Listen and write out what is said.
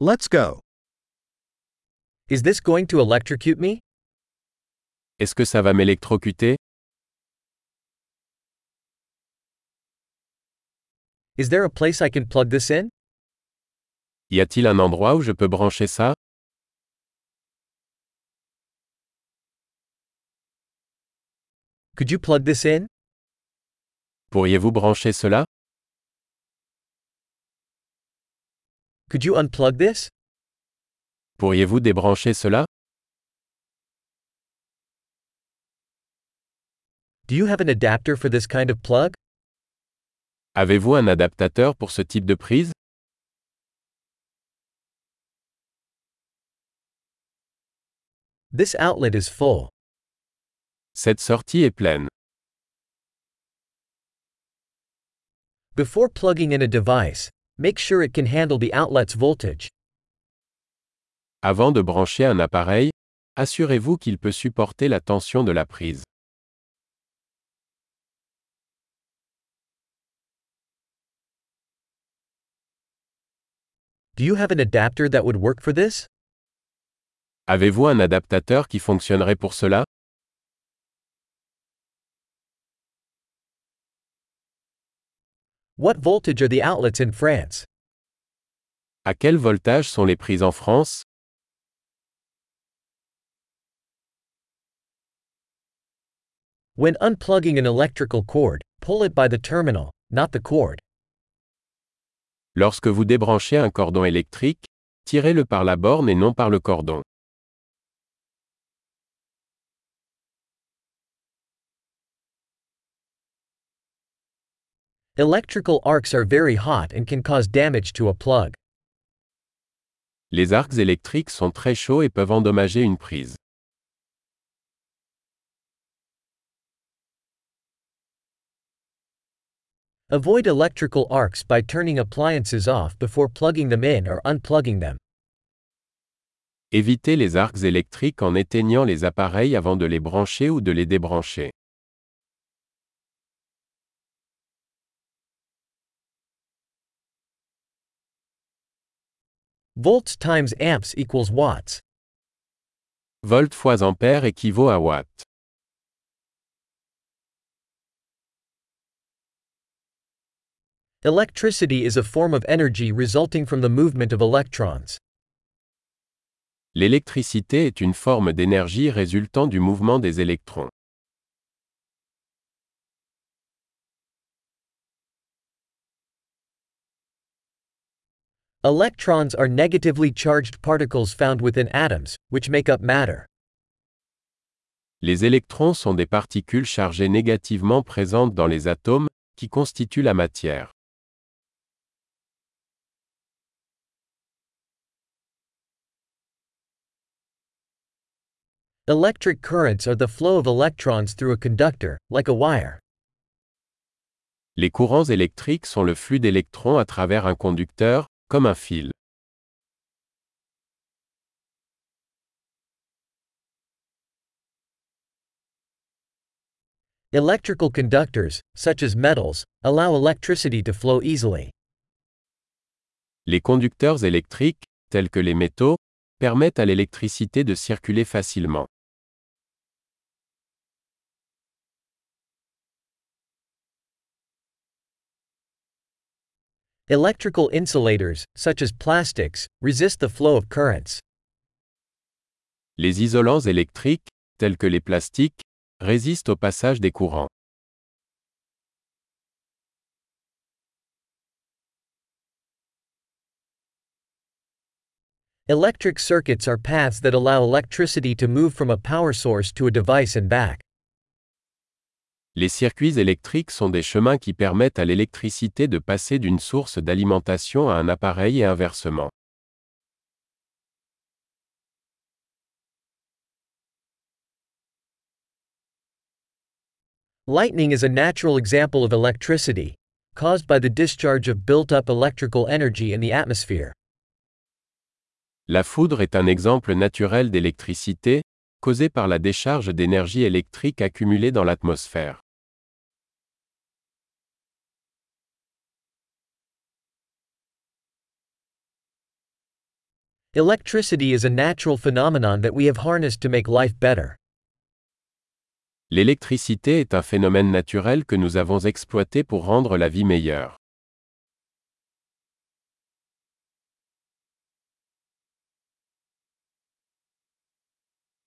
Let's go. Is this going to electrocute me? Est-ce que ça va m'électrocuter? Is there a place I can plug this in? Y a-t-il un endroit où je peux brancher ça? Could you plug this in? Pourriez-vous brancher cela? Could you unplug this? Pourriez-vous débrancher cela? Do you have an adapter for this kind of plug? Avez-vous un adaptateur pour ce type de prise? This outlet is full. Cette sortie est pleine. Before plugging in a device, make sure it can handle the outlet's voltage. Avant de brancher un appareil, assurez-vous qu'il peut supporter la tension de la prise. Do you have an adapter that would work for this? Avez-vous un adaptateur qui fonctionnerait pour cela? What voltage are the outlets in France? À quel voltage sont les prises en France? When unplugging an electrical cord, pull it by the terminal, not the cord. Lorsque vous débranchez un cordon électrique, tirez-le par la borne et non par le cordon. Electrical arcs are very hot and can cause damage to a plug. Les arcs électriques sont très chauds et peuvent endommager une prise. Avoid electrical arcs by turning appliances off before plugging them in or unplugging them. Évitez les arcs électriques en éteignant les appareils avant de les brancher ou de les débrancher. Volts times amps equals watts. Volt fois ampère équivaut à watt. Electricity is a form of energy resulting from the movement of electrons. L'électricité est une forme d'énergie résultant du mouvement des électrons. Electrons are negatively charged particles found within atoms, which make up matter. Les électrons sont des particules chargées négativement présentes dans les atomes, qui constituent la matière. Electric currents are the flow of electrons through a conductor, like a wire. Les courants électriques sont le flux d'électrons à travers un conducteur, comme un fil. Electrical conductors, such as metals, allow electricity to flow easily. Les conducteurs électriques, tels que les métaux, permettent à l'électricité de circuler facilement. Electrical insulators, such as plastics, resist the flow of currents. Les isolants électriques, tels que les plastiques, résistent au passage des courants. Electric circuits are paths that allow electricity to move from a power source to a device and back. Les circuits électriques sont des chemins qui permettent à l'électricité de passer d'une source d'alimentation à un appareil et inversement. Lightning is a natural example of electricity, caused by the discharge of built up electrical energy in the atmosphere. La foudre est un exemple naturel d'électricité, causée par la décharge d'énergie électrique accumulée dans l'atmosphère. Electricity is a natural phenomenon that we have harnessed to make life better. L'électricité est un phénomène naturel que nous avons exploité pour rendre la vie meilleure.